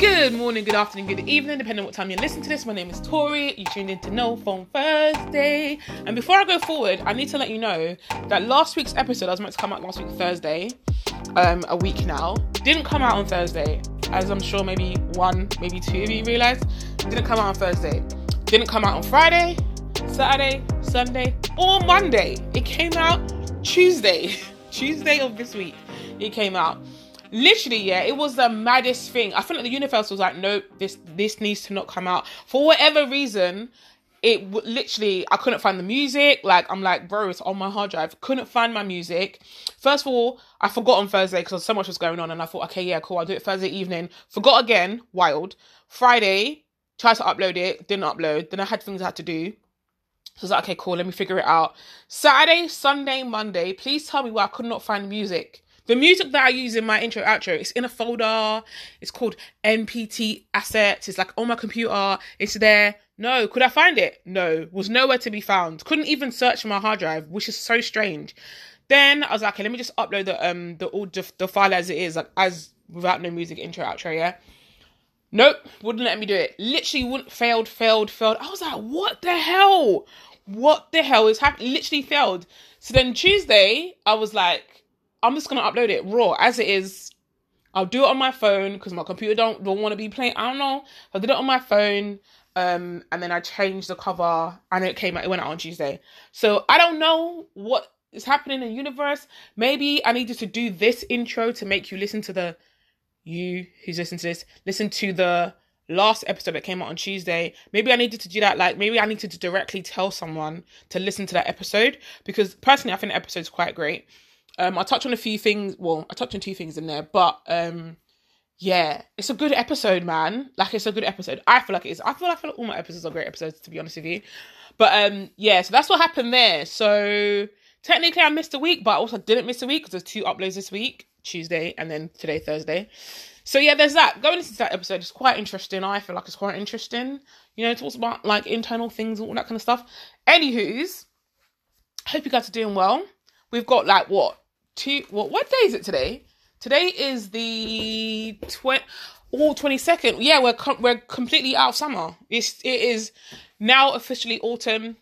Good morning, good afternoon, good evening, depending on what time you listen to this. My name is Tori. You tuned in to No Phone Thursday. And before I go forward, I need to let you know that last week's episode, I was meant to come out last week Thursday, um, a week now, didn't come out on Thursday. As I'm sure maybe one, maybe two of you realized, didn't come out on Thursday. Didn't come out on Friday, Saturday, Sunday, or Monday. It came out Tuesday. Tuesday of this week. It came out literally yeah it was the maddest thing. I feel like the universe was like nope this this needs to not come out. For whatever reason it w- literally i couldn't find the music. Like i'm like bro it's on my hard drive. Couldn't find my music. First of all i forgot on thursday because so much was going on and i thought okay yeah cool i'll do it thursday evening. Forgot again wild. Friday tried to upload it didn't upload. Then i had things i had to do. So I was like, okay, cool, let me figure it out. Saturday, Sunday, Monday, please tell me why I could not find music. The music that I use in my intro outro, it's in a folder. It's called NPT assets. It's like on my computer. It's there. No, could I find it? No, was nowhere to be found. Couldn't even search my hard drive, which is so strange. Then I was like, okay, let me just upload the um the audio the file as it is, like as without no music intro outro. Yeah. Nope, wouldn't let me do it. Literally wouldn't failed, failed, failed. I was like, what the hell? What the hell is happening? Literally failed. So then Tuesday, I was like, I'm just gonna upload it raw as it is. I'll do it on my phone because my computer don't don't want to be playing. I don't know. I did it on my phone, um, and then I changed the cover, and it came out. It went out on Tuesday. So I don't know what is happening in the universe. Maybe I needed to do this intro to make you listen to the you who's listening to this listen to the last episode that came out on Tuesday. Maybe I needed to do that. Like maybe I needed to directly tell someone to listen to that episode because personally I think the episode's quite great. Um, I touch on a few things. Well, I touched on two things in there, but um, yeah, it's a good episode, man. Like it's a good episode. I feel like it is. I feel like, all my episodes are great episodes, to be honest with you. But um, yeah, so that's what happened there. So technically, I missed a week, but I also didn't miss a week because there's two uploads this week, Tuesday and then today, Thursday. So yeah, there's that. Going into that episode is quite interesting. I feel like it's quite interesting. You know, it talks about like internal things, and all that kind of stuff. Anywho's, hope you guys are doing well. We've got like what two what what day is it today? Today is the twenty twenty second. Yeah, we're com- we're completely out of summer. It's it is now officially autumn,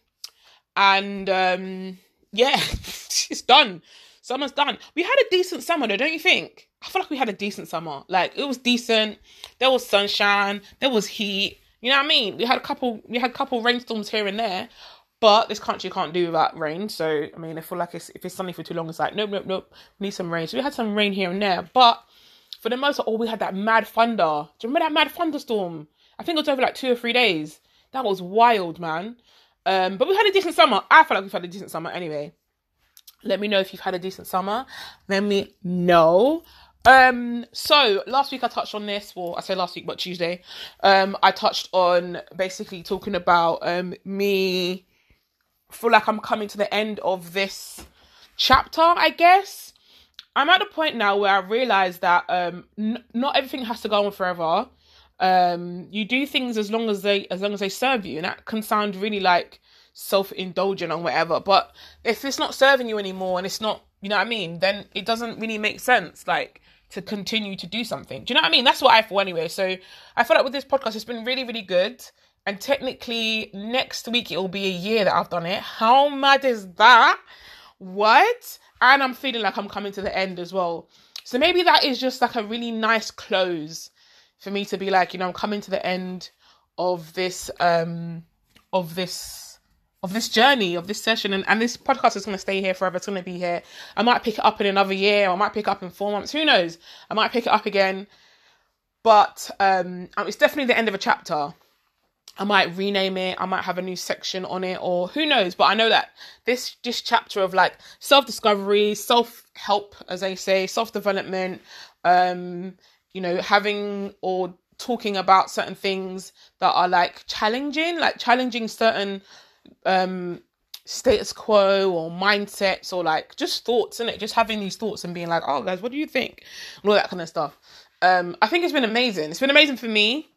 and um yeah, it's done. Summer's done. We had a decent summer though, don't you think? I feel like we had a decent summer. Like it was decent. There was sunshine. There was heat. You know what I mean? We had a couple. We had a couple rainstorms here and there, but this country can't do without rain. So I mean, I feel like it's, if it's sunny for too long, it's like nope, nope, nope. Need some rain. So we had some rain here and there, but for the most part, oh, we had that mad thunder. Do you remember that mad thunderstorm? I think it was over like two or three days. That was wild, man. Um, but we had a decent summer. I feel like we've had a decent summer anyway. Let me know if you've had a decent summer. Let me know. Um, so last week I touched on this. Well, I say last week, but Tuesday. Um, I touched on basically talking about um me feel like I'm coming to the end of this chapter, I guess. I'm at the point now where I realize that um n- not everything has to go on forever. Um you do things as long as they as long as they serve you and that can sound really like self-indulgent or whatever, but if it's not serving you anymore and it's not, you know what I mean, then it doesn't really make sense like to continue to do something. Do you know what I mean? That's what I feel anyway. So I feel like with this podcast it's been really really good and technically next week it will be a year that I've done it. How mad is that? What? And I'm feeling like I'm coming to the end as well. So maybe that is just like a really nice close for me to be like, you know, I'm coming to the end of this um of this of this journey of this session and, and this podcast is going to stay here forever it's to be here i might pick it up in another year i might pick it up in four months who knows i might pick it up again but um it's definitely the end of a chapter I might rename it. I might have a new section on it, or who knows. But I know that this this chapter of like self discovery, self help, as they say, self development, um, you know, having or talking about certain things that are like challenging, like challenging certain um status quo or mindsets or like just thoughts in it, just having these thoughts and being like, oh guys, what do you think? And all that kind of stuff. Um, I think it's been amazing. It's been amazing for me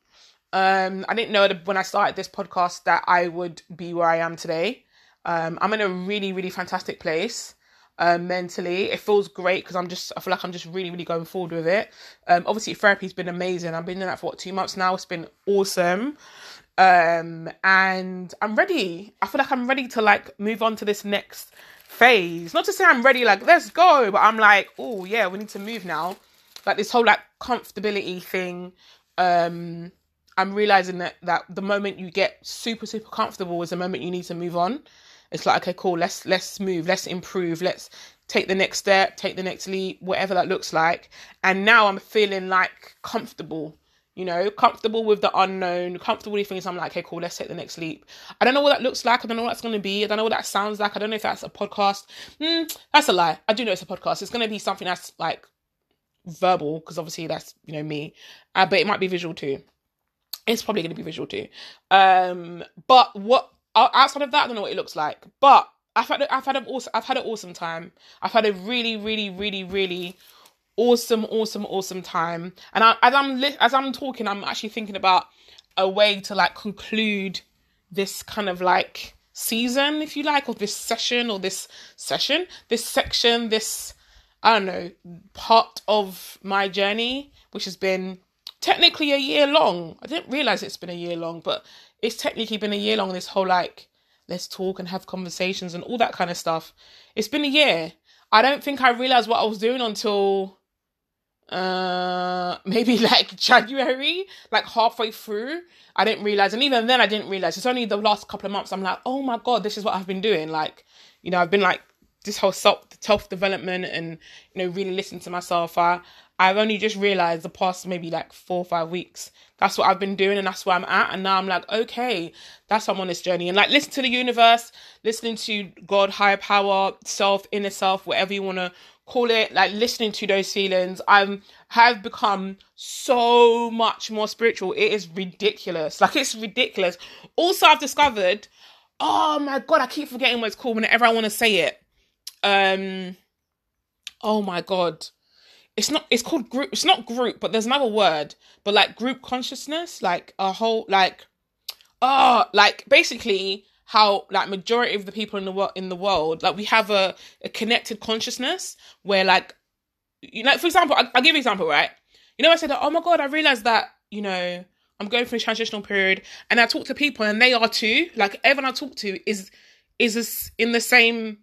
um, I didn't know when I started this podcast that I would be where I am today. Um, I'm in a really, really fantastic place. um, mentally. It feels great because I'm just, I feel like I'm just really, really going forward with it. Um, obviously, therapy's been amazing. I've been doing that for what, two months now. It's been awesome. Um, and I'm ready. I feel like I'm ready to like move on to this next phase. Not to say I'm ready, like, let's go, but I'm like, oh, yeah, we need to move now. Like, this whole like comfortability thing. Um, I'm realizing that that the moment you get super super comfortable is the moment you need to move on. It's like okay, cool. Let's let's move. Let's improve. Let's take the next step. Take the next leap. Whatever that looks like. And now I'm feeling like comfortable. You know, comfortable with the unknown, comfortable with things. I'm like, okay, cool. Let's take the next leap. I don't know what that looks like. I don't know what that's going to be. I don't know what that sounds like. I don't know if that's a podcast. Mm, that's a lie. I do know it's a podcast. It's going to be something that's like verbal because obviously that's you know me, uh, but it might be visual too. It's probably going to be visual too. Um, but what outside of that, I don't know what it looks like. But I've had I've had an awesome I've had an awesome time. I've had a really really really really awesome awesome awesome time. And I, as I'm li- as I'm talking, I'm actually thinking about a way to like conclude this kind of like season, if you like, or this session or this session, this section, this I don't know part of my journey, which has been technically a year long. I didn't realize it's been a year long, but it's technically been a year long. This whole like, let's talk and have conversations and all that kind of stuff. It's been a year. I don't think I realized what I was doing until uh maybe like January, like halfway through. I didn't realize, and even then I didn't realize. It's only the last couple of months I'm like, oh my god, this is what I've been doing. Like, you know, I've been like this whole self self development and you know really listen to myself. I I've only just realized the past maybe like four or five weeks. That's what I've been doing and that's where I'm at. And now I'm like, okay, that's why I'm on this journey. And like listen to the universe, listening to God, higher power, self, inner self, whatever you want to call it, like listening to those feelings. I'm have become so much more spiritual. It is ridiculous. Like it's ridiculous. Also, I've discovered, oh my god, I keep forgetting what it's called whenever I want to say it. Um oh my god. It's not it's called group it's not group but there's another word but like group consciousness like a whole like oh like basically how like majority of the people in the world in the world like we have a, a connected consciousness where like you know for example I, will give you an example right? You know i said oh my god i realized that you know i'm going through a transitional period and i talk to people and they are too like everyone i talk to is is in the same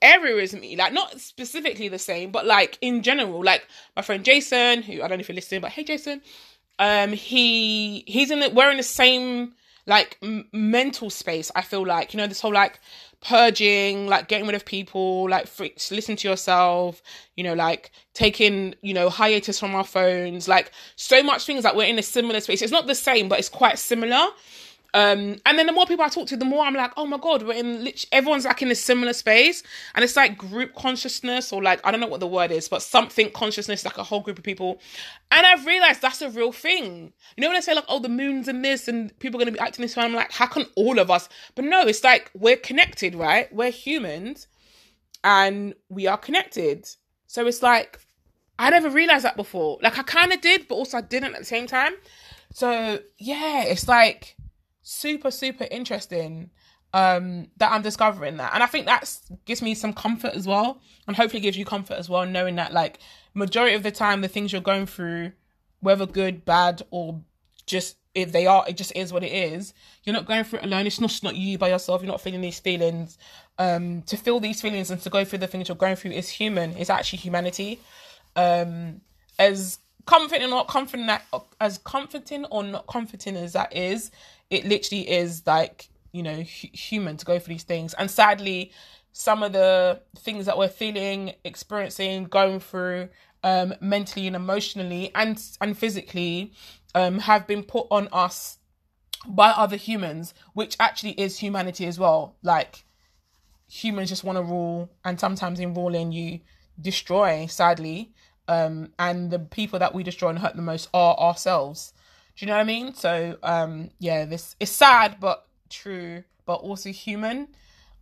area as me. Like not specifically the same but like in general. Like my friend jason who i don't know if you're listening but hey jason. Um he he's in the we're in the same like m- mental space i feel like. You know this whole like purging like getting rid of people like free, listen to yourself you know like taking you know hiatus from our phones like so much things that we're in a similar space. It's not the same but it's quite similar um, and then the more people I talk to, the more I'm like, oh my god, we're in everyone's like in a similar space, and it's like group consciousness or like I don't know what the word is, but something consciousness, like a whole group of people. And I've realized that's a real thing. You know when I say like, oh, the moon's in this, and people are gonna be acting this way, I'm like, how can all of us? But no, it's like we're connected, right? We're humans, and we are connected. So it's like I never realized that before. Like I kind of did, but also I didn't at the same time. So yeah, it's like super super interesting um that I'm discovering that. And I think that gives me some comfort as well. And hopefully gives you comfort as well, knowing that like majority of the time the things you're going through, whether good, bad, or just if they are, it just is what it is. You're not going through it alone. It's not just not you by yourself. You're not feeling these feelings. Um, to feel these feelings and to go through the things you're going through is human. It's actually humanity. Um, as comforting or not comforting that as comforting or not comforting as that is, it literally is like you know hu- human to go through these things. And sadly some of the things that we're feeling experiencing going through um mentally and emotionally and and physically um have been put on us by other humans which actually is humanity as well. Like humans just want to rule and sometimes in ruling you destroy sadly. Um and the people that we destroy and hurt the most are ourselves do you know what I mean? So um yeah, this is sad but true, but also human.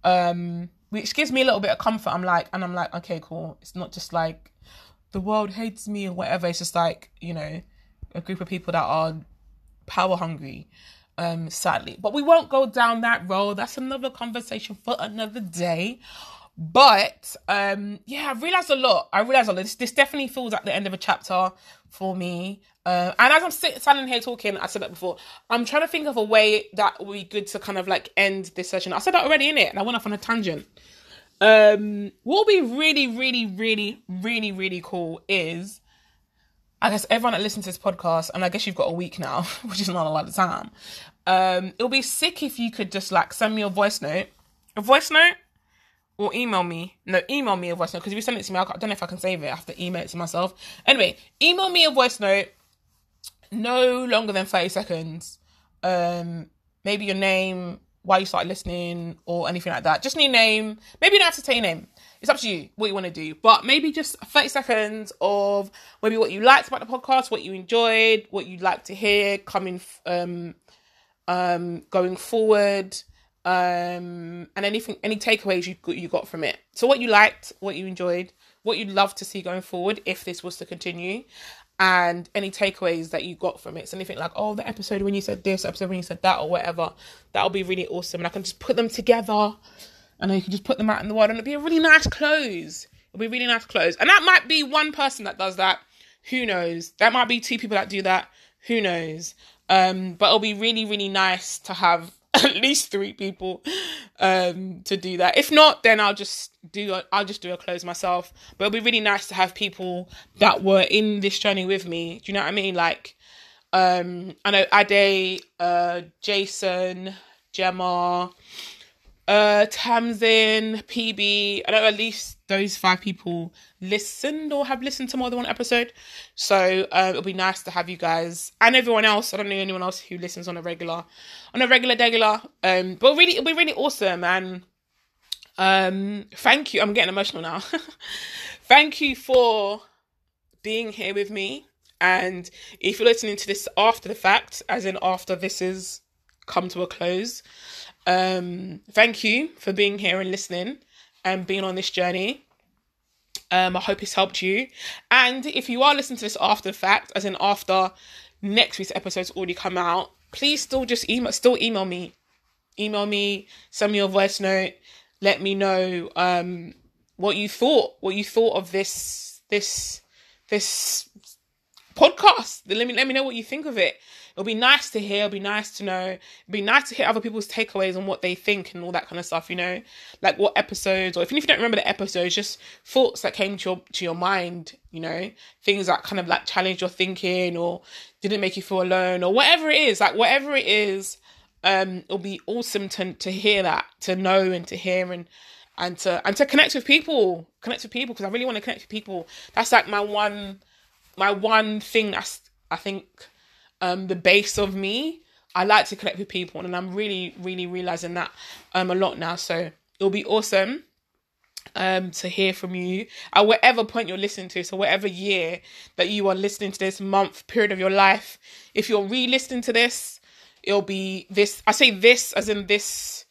Um which gives me a little bit of comfort. I'm like and I'm like, okay, cool. It's not just like the world hates me or whatever. It's just like, you know, a group of people that are power hungry. Um, sadly. But we won't go down that road. That's another conversation for another day. But um, yeah, I've realized a lot. I realized a lot. This, this definitely feels like the end of a chapter for me. Uh, and as I'm sitting standing here talking, I said that before. I'm trying to think of a way that would be good to kind of like end this session. I said that already in it, and I went off on a tangent. Um, what would be really, really, really, really, really cool is, I guess everyone that listens to this podcast, and I guess you've got a week now, which is not a lot of time. Um, it'll be sick if you could just like send me a voice note, a voice note, or email me. No, email me a voice note because if you send it to me, I don't know if I can save it. I have to email it to myself. Anyway, email me a voice note, no longer than thirty seconds. Um, maybe your name, why you started listening or anything like that. Just need name. Maybe you don't have to say your name. It's up to you what you want to do. But maybe just 30 seconds of maybe what you liked about the podcast, what you enjoyed, what you'd like to hear coming um um going forward. Um and anything any takeaways you you got from it. So what you liked, what you enjoyed, what you'd love to see going forward if this was to continue and any takeaways that you got from it. So anything like, oh, the episode when you said this, episode when you said that, or whatever, that'll be really awesome. And I can just put them together and you can just put them out in the world and it'll be a really nice close. It'll be really nice close. And that might be one person that does that. Who knows? That might be two people that do that. Who knows? Um, but it'll be really, really nice to have at least three people um to do that. If not then i'll just do i i'll just do a close myself. But it'll be really nice to have people that were in this journey with me. Do you know what i mean? Like um i know ade uh jason gemma uh tamsin pb i know at least those five people listened or have listened to more than one episode. So um, it'll be nice to have you guys and everyone else. I don't know anyone else who listens on a regular on a regular regular. Um but really it'll be really awesome and um thank you. I'm getting emotional now. Thank you for being here with me. And if you're listening to this after the fact as in after this is come to a close um, thank you for being here and listening and being on this journey. Um, I hope it's helped you. And if you are listening to this after the fact, as in after next week's episode's already come out, please still just email still email me. Email me, send me your voice note, let me know um what you thought, what you thought of this this this podcast. Let me let me know what you think of it. It'll be nice to hear. It'll be nice to know. It'll be nice to hear other people's takeaways on what they think and all that kind of stuff. You know, like what episodes, or if you don't remember the episodes, just thoughts that came to your to your mind. You know, things that kind of like challenged your thinking or didn't make you feel alone or whatever it is. Like whatever it is, um, it'll be awesome to to hear that, to know and to hear and and to and to connect with people, connect with people because I really want to connect with people. That's like my one my one thing that's I think um, the base of me. I like to connect with people, and I'm really, really realizing that um, a lot now. So it'll be awesome um, to hear from you at whatever point you're listening to. So whatever year that you are listening to this month period of your life, if you're re-listening to this, it'll be this. I say this as in this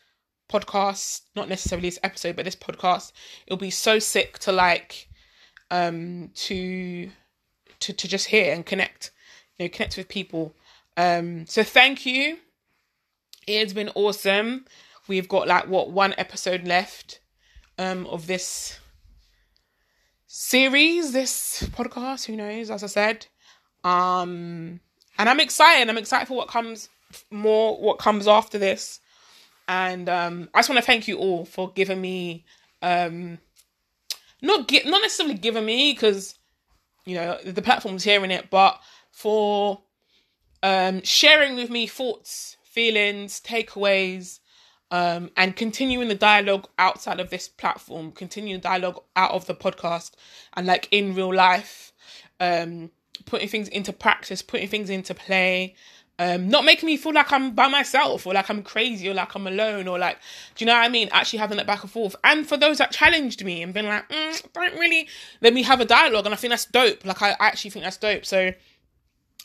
podcast, not necessarily this episode, but this podcast. It'll be so sick to like um to to to just hear and connect you know, connect with people. Um, so thank you. It's been awesome. We've got like what one episode left um of this series, this podcast, who knows, as I said. Um and I'm excited. I'm excited for what comes more what comes after this. And um I just want to thank you all for giving me um not get not necessarily giving me because you know the platform's hearing it, but for um, sharing with me thoughts, feelings, takeaways, um, and continuing the dialogue outside of this platform, continuing dialogue out of the podcast and like in real life, um, putting things into practice, putting things into play, um, not making me feel like I'm by myself or like I'm crazy or like I'm alone or like, do you know what I mean? Actually having that back and forth. And for those that challenged me and been like, mm, don't really let me have a dialogue. And I think that's dope. Like, I actually think that's dope. So,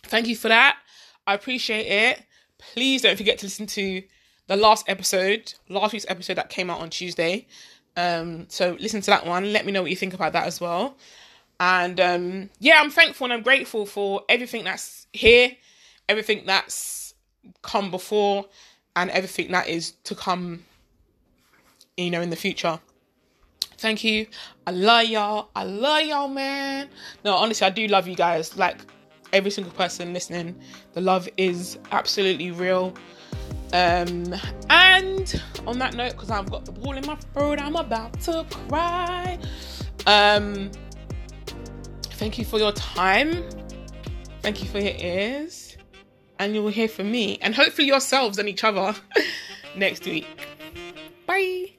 Thank you for that. I appreciate it. Please don't forget to listen to the last episode, last week's episode that came out on Tuesday. Um, so listen to that one. Let me know what you think about that as well. And um, yeah, I'm thankful and I'm grateful for everything that's here, everything that's come before, and everything that is to come, you know, in the future. Thank you. I love y'all. I love y'all, man. No, honestly, I do love you guys. Like every single person listening, the love is absolutely real. Um, and on that note, because I've got the ball in my throat, I'm about to cry. Um, thank you for your time. Thank you for your ears. And you will hear from me and hopefully yourselves and each other next week. Bye.